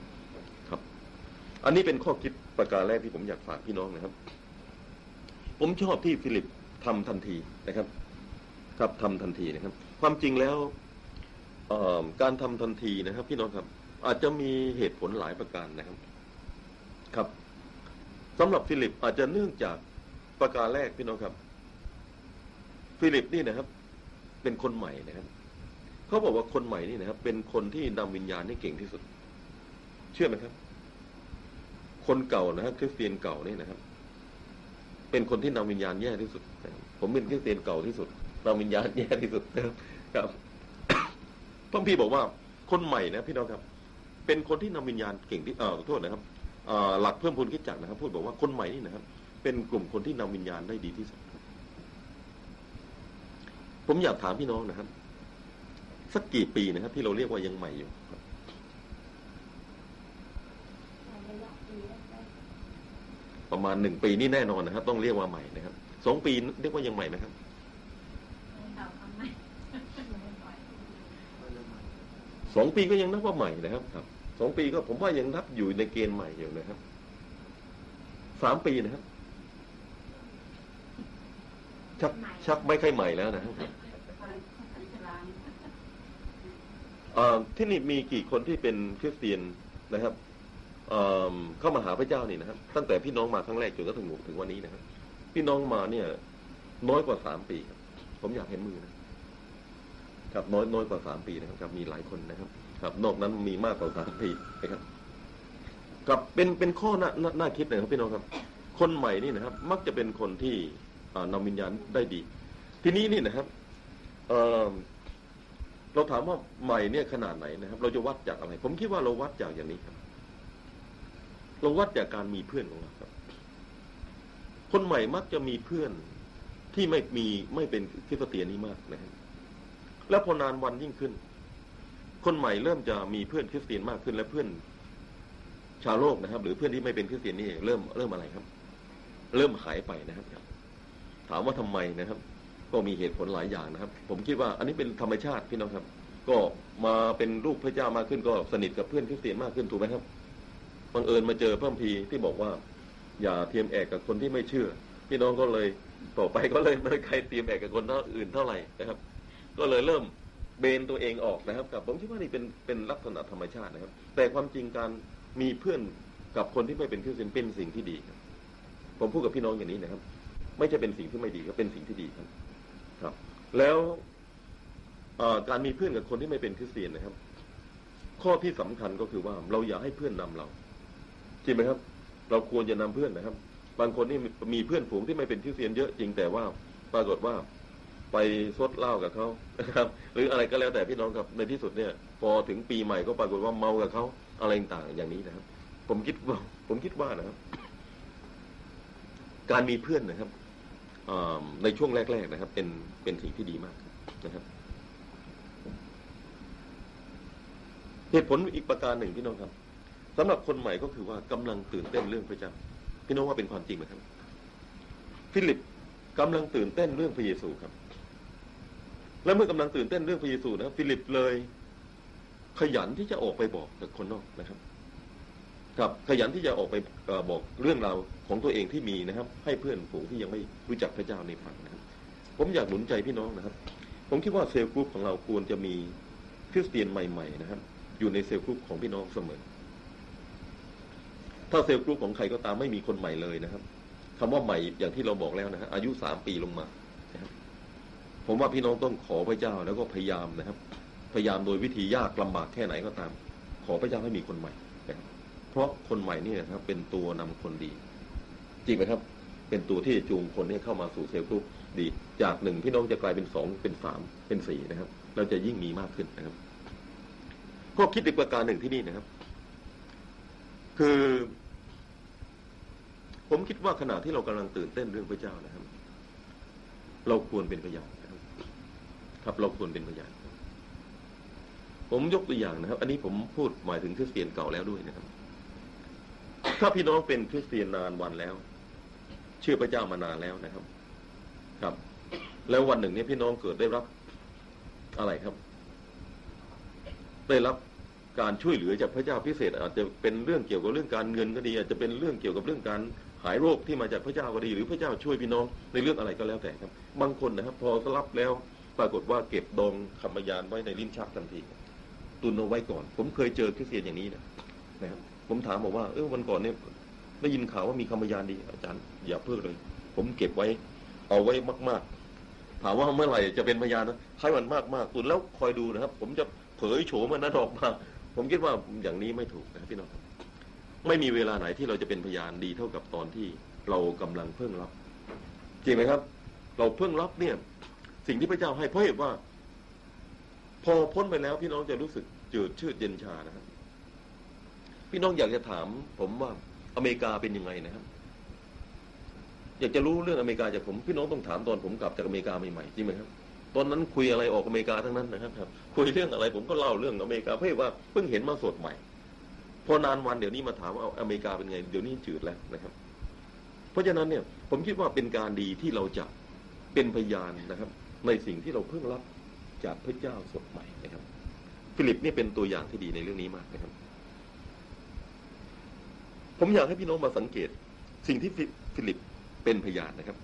อันนี้เป็นข้อคิดประการแรกที่ผมอยากฝากพี่น้องนะครับ ผมชอบที่ฟิลิปทำทันทีนะครับ ครับทำทันทีนะครับ ความจริงแล้วการทำทันทีนะครับ พี่น้องครับ อาจจะมีเหตุผลหลายประการนะครับ ครับสำหรับฟิลิปอาจจะเนื่องจากประการแรกพี่น้องครับ ฟิลิปนี่นะครับ เป็นคนใหม่นะครับเขาบอกว่าคนใหม่นี่นะครับ เป็นคนที่นำวิญญาณให้เก่งที่สุด เชื่อไหมครับ คนเก่านะครับคริสเตียนเก่านี่นะครับ เป็นคนที่นำวิญญาณแย่ที่สุด ผมเป็นคริสเตียนเก่าที่สุดนำวิญญาณแย่ที่สุดนะครับพระพี่บอกว่าคนใหม่นะพี่น้องครับ เป็นคนที่นำวิญญาณเก่งที่เออขอโทษนะครับหลักเพิ่มพูนคิดจักนะครับ พูดบอกว่าคนใหม่นี่นะครับ เป็นกลุ่มคนที่นำวิญญาณได้ดีที่สุดผมอยากถามพี่น้องนะครับ สักกี่ปีนะครับ ที่เราเรียกว่ายังใหม่อยู่ครับ ระยะปีแรก ประมาณหนึ่งปีนี่แน่นอนนะครับ ต้องเรียกว่าใหม่นะครับสองปีเรียกว่ายังใหม่ไหมครับสองปีก็ยังนับว่าใหม่นะครับครับสองปีก็ผมว่ายังนับอยู่ในเกณฑ์ใหม่อยู่นะครับสามปีนะครับ ชักชักไม่ค่อยใหม่แล้วนะครับที่นี่มีกี่คนที่เป็นคริสเตียนนะครับ เเข้ามาหาพระเจ้านี่นะครับตั้งแต่พี่น้องมาครั้งแรกจนกระทั่งถึงวันนี้นะครับพี่น้องมาเนี่ย น้อยกว่าสามปีครับผมอยากเห็นมือนะครับน้อยน้อยกว่าสามปีนะครับครับมีหลายคนนะครับ ครับ นอกนั้นมีมากกว่าสามปีนะครับกับเป็นเป็นข้อน่าน่าน่าคิดนะครับพี่น้องครับ คนใหม่นี่นะครับ มักจะเป็นคนที่อ่านำวิญญาณได้ดี ทีนี้นี่นะครับเออเราถามว่าใหม่เนี่ยขนาดไหนนะครับ เราจะวัดจากอะไร ผมคิดว่าเราวัดจากอย่างนี้ครับ เราวัดจากการมีเพื่อนของเราครับ คนใหม่มักจะมีเพื่อนที่ไม่มีไม่เป็นคริสเตียนนี่มากนะครับแล้วพอนานวันยิ่งขึ้น คนใหม่เริ่มจะมีเพื่อนคริสเตียนมากขึ้น และเพื่อนชาวโลกนะครับ หรือเพื่อนที่ไม่เป็นคริสเตียนนี่เริ่มเริ่มอะไรครับ เริ่มหายไปนะครับ ถามว่าทำไมนะครับ ก็มีเหตุผลหลายอย่างนะครับ ผมคิดว่าอันนี้เป็นธรรมชาติพี่น้องครับ ก็มาเป็นลูกพระเจ้ามากขึ้นก็สนิทกับเพื่อนคริสเตียนมากขึ้นถูกไหมครับ บังเอิญมาเจอพระพีที่บอกว่า อย่าเทียมแอกกับคนที่ไม่เชื่อ พี่น้องก็เลยต่อไปก็เลยไม่ใครเทียมแอกกับคนอื่นเท่าไหร่นะครับ ก็เลยเริ่มเบนตัวเองออกนะครับกับผมคิดว่านี่เป็นเป็นลักษณะธรรมชาตินะครับ แต่ความจริงการมีเพื่อนกับคนที่ไม่เป็นคริสเตียนเป็นสิ่งที่ดีครับ ผมพูดกับพี่น้องอย่างนี้นะครับ ไม่ใช่เป็นสิ่งที่ไม่ดีก็เป็นสิ่งที่ดีครับ ครับ แล้วการมีเพื่อนกับคนที่ไม่เป็นคริสเตียนนะครับ ข้อที่สำคัญก็คือว่าเราอย่าให้เพื่อนนำเรา ริงไหมครับ เราควรจะนำเพื่อนนะครับ บางคนนี่มีเพื่อนฝูงที่ไม่เป็นคริสเตียนเยอะจริงแต่ว่าปรากฏว่าไปซดเหล้ากับเขานะครับ หรืออะไรก็แล้วแต่พี่น้องครับในที่สุดเนี่ย พอถึงปีใหม่ก็ปรากฏว่าเมากับเขาอะไรต่างอย่างนี้นะครับ ผมคิดว่าผมคิดว่านะครับ การมีเพื่อนนะครับในช่วงแรก ๆนะครับ เป็นเป็นสิ่งที่ดีมากนะครับ เหตุผลอีกประการหนึ่งพี่น้องครับ สำหรับคนใหม่ก็คือว่ากำลังตื่นเต้นเรื่องพระเจ้า พี่น้องว่าเป็นความจริงไหมครับ ฟิลิปกำลังตื่นเต้นเรื่องพระเยซูครับ และเมื่อกำลังตื่นเต้นเรื่องพระเยซูนะครับฟิลิปเลย ขยันที่จะออกไปบอกกับคนนอกนะครับ ครับขยันที่จะออกไปอบอกเรื่องราวของตัวเองที่มีนะครับ ให้เพื่อนฝูงที่ยังไม่รู้จักพระเจ้าได้ฟังนะครับ ผมอยากหนุนใจพี่น้องนะครับ ผมคิดว่า cell group ของเราควรจะมีคริสเตียนใหม่ ๆ นะครับ อยู่ใน cell group ของพี่น้องเสมอ ถ้า cell group ของใครก็ตามไม่มีคนใหม่เลยนะครับคำว่าใหม่อย่างที่เราบอกแล้วนะฮะอายุสามปีลงมานะครับผมว่าพี่น้องต้องขอพระเจ้าแล้วก็พยายามนะครับ พยายามโดยวิธียากลำบากแค่ไหนก็ตาม ขอพระเจ้าให้มีคนใหม่นะครับเพราะคนใหม่นี่นะครับ เป็นตัวนำคนดี จริงไหมครับ เป็นตัวที่จูงคนให้เข้ามาสู่เซลล์กรุ๊ปดี จากหนึ่งพี่น้องจะกลายเป็นสองเป็นสามเป็นสี่นะครับ เราจะยิ่งมีมากขึ้นนะครับข้อคิดอีกประการหนึ่งที่นี่นะครับ คือ ผมคิดว่าขณะที่เรากำลังตื่นเต้นเรื่องพระเจ้านะครับ เราควรเป็นพยานนะครับ ครับเราควรเป็นพยานผมยกตัวอย่างนะครับ อันนี้ผมพูดหมายถึงคริสเตียนเก่าแล้วด้วยนะครับ ถ้าพี่น้องเป็นคริสเตียนนานวันแล้ว เชื่อพระเจ้ามานานแล้วนะครับ ครับ แล้ววันหนึ่งเนี่ยพี่น้องเกิดได้รับอะไรครับ ได้รับ การช่วยเหลือจากพระเจ้าพิเศษ อาจจะเป็นเรื่องเกี่ยวกับเรื่องการเงินก็ดี อาจจะเป็นเรื่องเกี่ยวกับเรื่องการหายโรคที่มาจากพระเจ้าก็ดี หรือพระเจ้าช่วยพี่น้องในเรื่องอะไรก็แล้วแต่ครับ บางคนนะครับ พอรับแล้วปรากฏว่าเก็บดองคำพยานไว้ในลิ้นชักทันทีตุนเอาไว้ก่อน ผมเคยเจอคริสเตียนอย่างนี้นะนะครับผมถามบอกว่าเออวันก่อนเนี่ยได้ยินข่าวว่ามีคำพยานดี อาจารย์อย่าเพิ่งเลย ผมเก็บไว้ เอาไว้มาก ๆ ถามว่าเมื่อไหร่จะเป็นพยานนะให้มันมากๆตุนแล้วคอยดูนะครับ ผมจะเผยโฉมมันนั้นออกมา ผมคิดว่าอย่างนี้ไม่ถูกนะครับพี่น้องครับไม่มีเวลาไหนที่เราจะเป็นพยานดีเท่ากับตอนที่เรากำลังเพิ่งรับ จริงไหมครับ เราเพิ่งรับเนี่ย สิ่งที่พระเจ้าให้เพราะเหตุว่า พอพ้นไปแล้ว พี่น้องจะรู้สึกจืดชืดเย็นชานะครับ พี่น้องอยากจะถาม ผมว่าอเมริกาเป็นยังไงนะครับ อยากจะรู้เรื่องอเมริกาจากผมพี่น้องต้องถามตอนผมกลับจากอเมริกาใหม่ๆจริงไหมครับ ตอนนั้นคุยอะไรออกอเมริกาทั้งนั้นนะครับครับ คุยเรื่องอะไรผมก็เล่าเรื่องอเมริกาเพราะว่าเพิ่งเห็นมาสดใหม่ พอนานวันเดี๋ยวนี้มาถามว่าอเมริกาเป็นไง เดี๋ยวนี้จืดแล้วนะครับ เพราะฉะนั้นเนี่ยผมคิดว่าเป็นการดีที่เราจะเป็นพยานนะครับ ในสิ่งที่เราเพิ่งรับจากพระเจ้าสดใหม่นะครับ ฟิลิปนี่เป็นตัวอย่างที่ดีในเรื่องนี้มากนะครับ ผมอยากให้พี่น้องมาสังเกต สิ่งที่ฟิลิปเป็นพยานนะครับ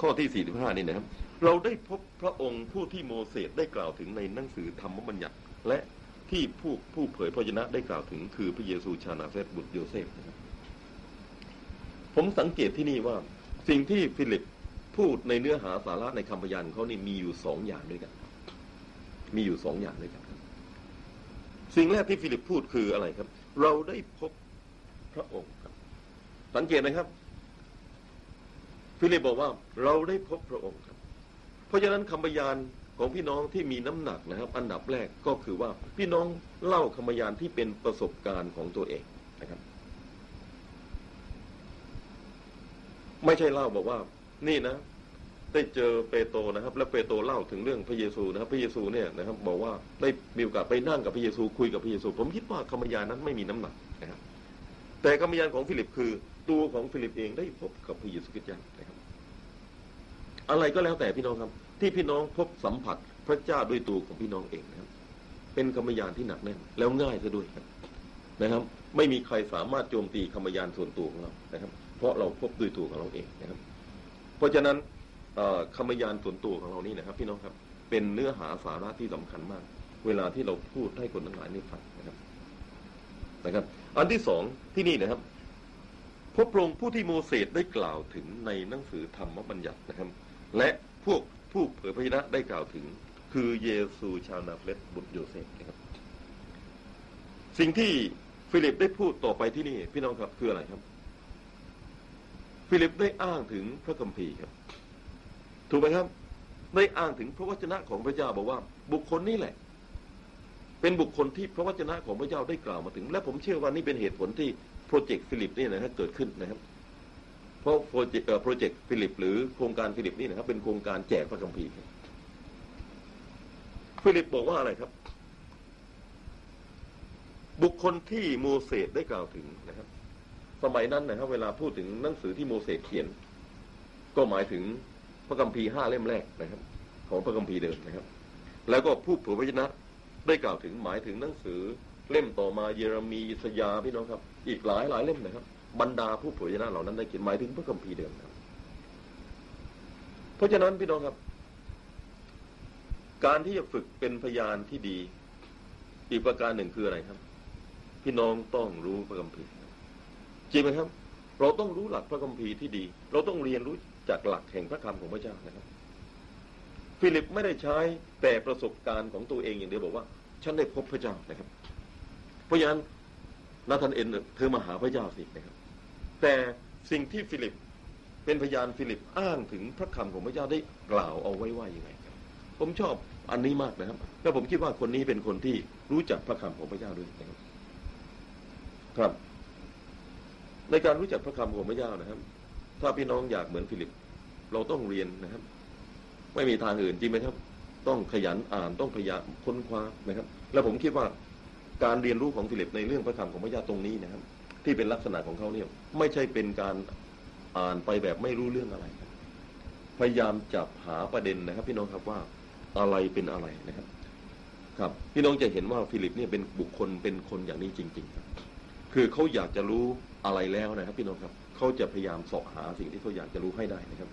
ข้อที่45นี่นะครับ เราได้พบพระองค์ผู้ที่โมเสสได้กล่าวถึงในหนังสือธรรมบัญญัติ และที่ผู้ผู้เผยพระวจนะได้กล่าวถึงคือพระเยซูชาวนาซาเร็ธบุตรโยเซฟนะครับผมสังเกตที่นี่ว่าสิ่งที่ฟิลิปพูดในเนื้อหาสาระในคำพยานเขานี่มีอยู่สองอย่างด้วยกัน มีอยู่สองอย่างด้วยกันสิ่งแรกที่ฟิลิปพูดคืออะไรครับ เราได้พบพระองค์ครับ สังเกตนะครับ ฟิลิปบอกว่าเราได้พบพระองค์ครับ เพราะฉะนั้นคำพยานของพี่น้องที่มีน้ำหนักนะครับ อันดับแรกก็คือว่าพี่น้องเล่าคำพยานที่เป็นประสบการณ์ของตัวเองนะครับ ไม่ใช่เล่าบอกว่า นี่นะ ได้เจอเปโตรนะครับ และเปโตรเล่าถึงเรื่องพระเยซูนะครับ พระเยซูเนี่ยนะครับ บอกว่าได้มีโอกาสไปนั่งกับพระเยซูคุยกับพระเยซู ผมคิดว่าคำพยานนั้นไม่มีน้ำหนักนะครับแต่คำพยานของฟิลิปคือ ตัวของฟิลิปเองได้พบกับพระเยซูคริสต์นะครับ อะไรก็แล้วแต่พี่น้องครับ ที่พี่น้องพบสัมผัสพระเจ้าด้วยตัวของพี่น้องเองนะครับ เป็นคำพยานที่หนักแน่นแล้วง่ายซะด้วยครับนะครับ ไม่มีใครสามารถโจมตีคำพยานส่วนตัวของเรานะครับ เพราะเราพบด้วยตัวของเราเองนะครับ เพราะฉะนั้นคำพยานส่วนตัวของเรานี่นะครับ พี่น้องครับ เป็นเนื้อหาสาระที่สำคัญมาก เวลาที่เราพูดให้คนทั้งหลายได้ฟังนะครับนะครับ อันที่สองที่นี่นะครับพระพระองค์ผู้ที่โมเสสได้กล่าวถึงในหนังสือธรรมบัญญัตินะครับ และพวกผู้เผยพระวจนะได้กล่าวถึง คือเยซูชาวนาซาเร็ธบุตรโยเซฟนะครับ สิ่งที่ฟิลิปได้พูดต่อไปที่นี่ พี่น้องครับคืออะไรครับ ฟิลิปได้อ้างถึงพระคัมภีร์ครับ ถูกไหมครับ ได้อ้างถึงพระวจนะของพระเจ้าบอกว่า บุคคลนี้แหละ เป็นบุคคลที่พระวจนะของพระเจ้าได้กล่าวมาถึง และผมเชื่อว่านี่เป็นเหตุผลที่ project ฟิลิปนี่นะฮะเกิดขึ้นนะครับ เพราะ project project ฟิลิป หรือโครงการฟิลิปนี่นะครับเป็นโครงการแจกพระคัมภีร์ฟิลิปบอกว่าอะไรครับ บุคคลที่โมเสสได้กล่าวถึงนะครับ สมัยนั้นนะครับ เวลาพูดถึงหนังสือที่โมเสสเขียน ก็หมายถึงพระคัมภีร์ห้าเล่มแรกนะครับ ของพระคัมภีร์เดิมนะครับ แล้วก็ผู้เผยพระวจนะได้กล่าวถึงหมายถึงหนังสือเล่มต่อมาเยเรมีอิสยาพี่น้องครับ อีกหลายหลายเล่มนะครับ บรรดาผู้เผยพระวจนะเหล่านั้นได้เขียนหมายถึงพระคัมภีร์เดิมครับ เพราะฉะนั้นพี่น้องครับ การที่จะฝึกเป็นพยานที่ดี อีกประการหนึ่งคืออะไรครับ พี่น้องต้องรู้พระคัมภีร์จริงไหมครับ เราต้องรู้หลักพระคัมภีร์ที่ดี เราต้องเรียนรู้จากหลักแห่งพระคำของพระเจ้านะครับ ฟิลิปไม่ได้ใช้แต่ประสบการณ์ของตัวเองอย่างเดียวบอกว่า ฉันได้พบพระเจ้านะครับ เพราะฉะนั้น นาธานาเอลเธอมาหาพระเจ้าสินะครับ แต่สิ่งที่ฟิลิปเป็นพยานฟิลิปอ้างถึงพระคำของพระเจ้าได้กล่าวเอาไว้ว่ายังไงครับ ผมชอบอันนี้มากนะครับ และผมคิดว่าคนนี้เป็นคนที่รู้จักพระคำของพระเจ้าด้วยนะครับครับ ในการรู้จักพระคำของพระเจ้านะครับ ถ้าพี่น้องอยากเหมือนฟิลิป เราต้องเรียนนะครับ ไม่มีทางอื่นจริงไหมครับ ต้องขยันอ่านต้องพยายามค้นคว้านะครับ แล้วผมคิดว่า การเรียนรู้ของฟิลิปในเรื่องพระคำของพระเจ้าตรงนี้นะครับ ที่เป็นลักษณะของเขาเนี่ยไม่ใช่เป็นการอ่านไปแบบไม่รู้เรื่องอะไร พยายามจับหาประเด็นนะครับ พี่น้องครับว่าอะไรเป็นอะไรนะครับ ครับ พี่น้องจะเห็นว่าฟิลิปเนี่ยเป็นบุคคลเป็นคนอย่างนี้จริง ๆ ครับ คือเขาอยากจะรู้อะไรแล้วนะครับ พี่น้องครับเขาจะพยายามสาะหาสิ่งที่เขาอยากจะรู้ให้ได้นะครับ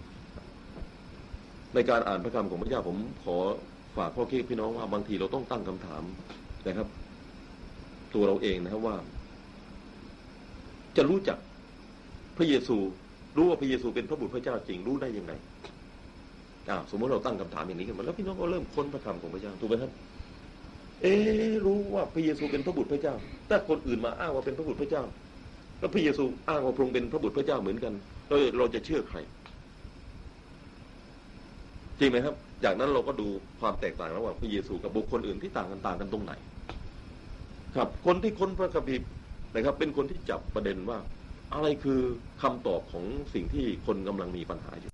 ในการอ่านพระคำของพระเจ้าผมขอฝากข้อคิดพี่น้องว่าบางทีเราต้องตั้งคำถามนะครับ ตัวเราเองนะครับว่า จะรู้จักพระเยซู รู้ว่าพระเยซูเป็นพระบุตรพระเจ้าจริงรู้ได้ยังไงอ่าสมมติเราตั้งคำถามอย่างนี้ขึ้นมาแล้วพี่น้องก็เริ่มค้นพระคำของพระเจ้าถูกไหมครับเอ๊รู้ว่าพระเยซูเป็นพระบุตรพระเจ้า แต่คนอื่นมาอ้างว่าเป็นพระบุตรพระเจ้า แล้วพระเยซูอ้างว่าพระองค์เป็นพระบุตรพระเจ้าเหมือนกันเราเราจะเชื่อใคร จริงไหมครับ จากนั้นเราก็ดูความแตกต่างระหว่างพระเยซูกับบุคคลอื่นที่ต่างกันต่างกันตรงไหน ครับ คนที่ค้นพระคัมภีร์นะครับ เป็นคนที่จับประเด็นว่า อะไรคือคำตอบของสิ่งที่คนกำลังมีปัญหาอยู่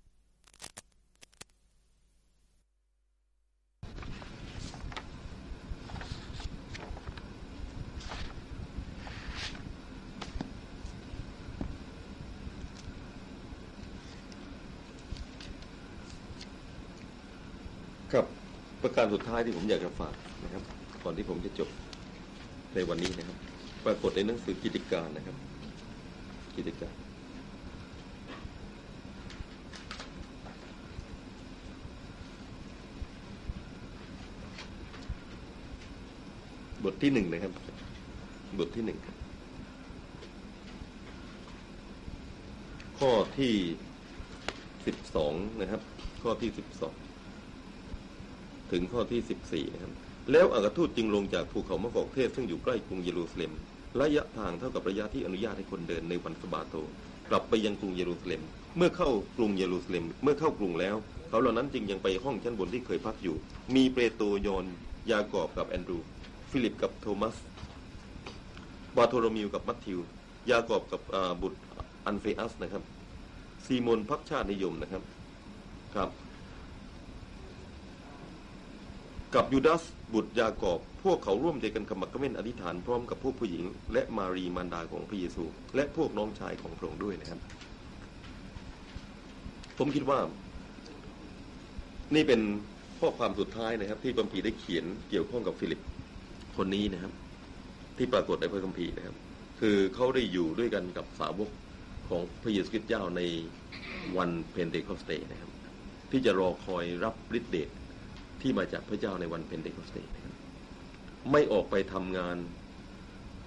ครับประการสุดท้ายที่ผมอยากจะฝากนะครับ ก่อนที่ผมจะจบ ในวันนี้นะครับ ปรากฏในหนังสือกิจการนะครับ กิจการบทที่หนึ่งนะครับ บทที่หนึ่งข้อที่สิบสองนะครับ ข้อที่สิบสองถึงข้อที่14นะครับ แล้วอัครทูตจึงลงจากภูเขามะกอกเทศซึ่งอยู่ใกล้กรุงเยรูซาเล็ม ระยะทางเท่ากับระยะที่อนุญาตให้คนเดินในวันสะบาโต กลับไปยังกรุงเยรูซาเล็ม เมื่อเข้ากรุงเยรูซาเล็ม เมื่อเข้ากรุงแล้ว เขาเหล่านั้นจึงยังไปห้องชั้นบนที่เคยพักอยู่ มีเปโตรยอห์นยากอบกับแอนดรู ฟิลิปกับโทมัสบารโธโลมิวกับมัทธิว ยากอบกับบุตรอัลเฟอัสนะครับซีโมนพรรคชาตินิยมนะครับครับ กับยูดาส บุตรยากอบ พวกเขาร่วมใจกันขมักเขม้นอธิษฐานพร้อมกับพวกผู้หญิง และมารีย์มารดาของพระเยซู และพวกน้องชายของพระองค์ด้วยนะครับ ผมคิดว่า นี่เป็นข้อความสุดท้ายนะครับ ที่พระคัมภีร์ได้เขียนเกี่ยวข้องกับฟิลิปคนนี้นะครับ ที่ปรากฏในพระคัมภีร์นะครับ คือเขาได้อยู่ด้วยกันกับสาวกของพระเยซูคริสต์เจ้าในวันเพนเทคอสเตนะครับ ที่จะรอคอยรับฤทธิเดช ที่มาจากพระเจ้าในวันเพนเทคอสเตไม่ออกไปทำงาน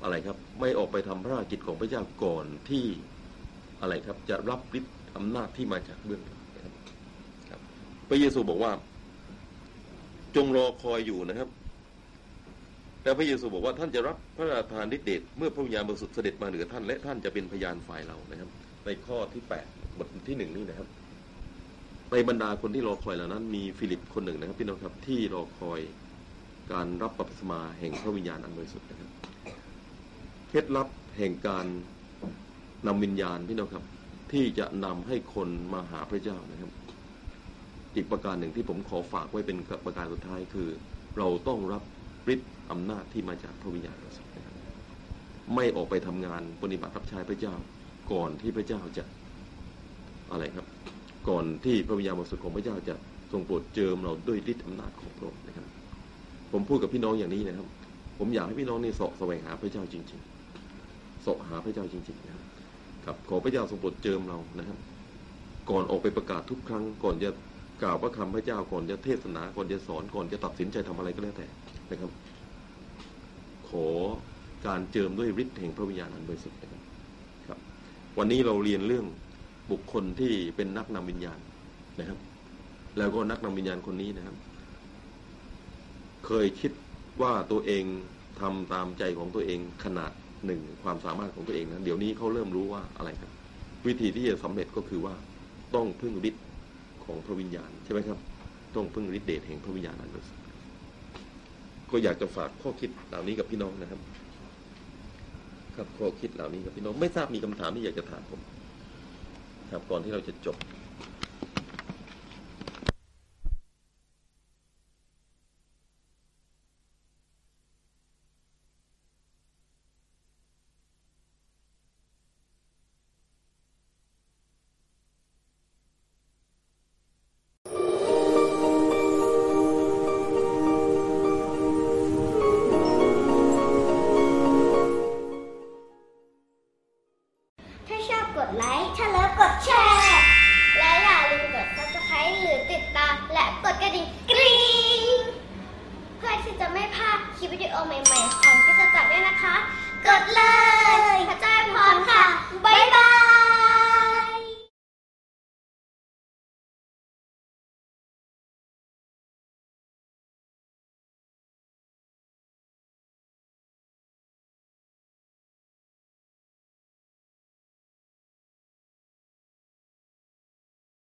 อะไรครับ ไม่ออกไปทำพระราชกิจของพระเจ้าก่อนที่อะไรครับ จะรับฤทธิ์อำนาจที่มาจากเบื้องหลังครับ พระเยซูบอกว่า จงรอคอยอยู่นะครับแต่พระเยซูบอกว่าท่านจะรับพระราชทานฤทธิเดชเมื่อพระวิญญาณบริสุทธิ์เสด็จมาเหนือท่านและท่านจะเป็นพยานฝ่ายเรานะครับ ในข้อที่แปดบทที่หนึ่งนี่นะครับ ในบรรดาคนที่รอคอยเหล่านั้น มีฟิลิปคนหนึ่งนะครับพี่น้องครับที่รอคอยการรับบัพติศมาแห่งพระวิญญาณอันบริสุทธิ์นะครับเคล็ดลับแห่งการนำวิญญาณพี่น้องครับ ที่จะนำให้คนมาหาพระเจ้านะครับ อีกประการหนึ่งที่ผมขอฝากไว้เป็นประการสุดท้ายคือ เราต้องรับฤทธิ์อำนาจที่มาจากพระวิญญาณบริสุทธิ์นะครับไม่ออกไปทำงานปฏิบัติรับใช้พระเจ้า ก่อนที่พระเจ้าจะอะไรครับ ก่อนที่พระวิญญาณบริสุทธิ์ของพระเจ้าจะทรงโปรดเจิมเราด้วยฤทธิ์อำนาจของพระองค์นะครับ ผมพูดกับพี่น้องอย่างนี้นะครับ ผมอยากให้พี่น้องนี่เสาะแสวงหาพระเจ้าจริงๆเสาะหาพระเจ้าจริง ๆ นะครับครับขอพระเจ้าทรงโปรดเจิมเรานะครับ ก่อนออกไปประกาศทุกครั้ง ก่อนจะกล่าวพระคำพระเจ้าก่อนจะเทศนาก่อนจะสอนก่อนจะตัดสินใจทำอะไรก็แล้วแต่นะครับ ขอการเจิมด้วยฤทธิ์แห่งพระวิญญาณอันบริสุทธิ์นะครับครับวันนี้เราเรียนเรื่อง บุคคลที่เป็นนักนำวิญญาณนะครับ แล้วก็นักนำวิญญาณคนนี้นะครับ เคยคิดว่าตัวเองทำตามใจของตัวเองขนาดหนึ่งความสามารถของตัวเองนะเดี๋ยวนี้เขาเริ่มรู้ว่าอะไรครับ วิธีที่จะสำเร็จก็คือว่าต้องพึ่งฤทธิ์ของพระวิญญาณใช่ไหมครับ ต้องพึ่งฤทธิ์เดชแห่งพระวิญญาณอันบริสุทธิ์ก็อยากจะฝากข้อคิดเหล่านี้กับพี่น้องนะครับ ครับข้อคิดเหล่านี้กับพี่น้องไม่ทราบมีคำถามที่อยากจะถามผม ครับก่อนที่เราจะจบ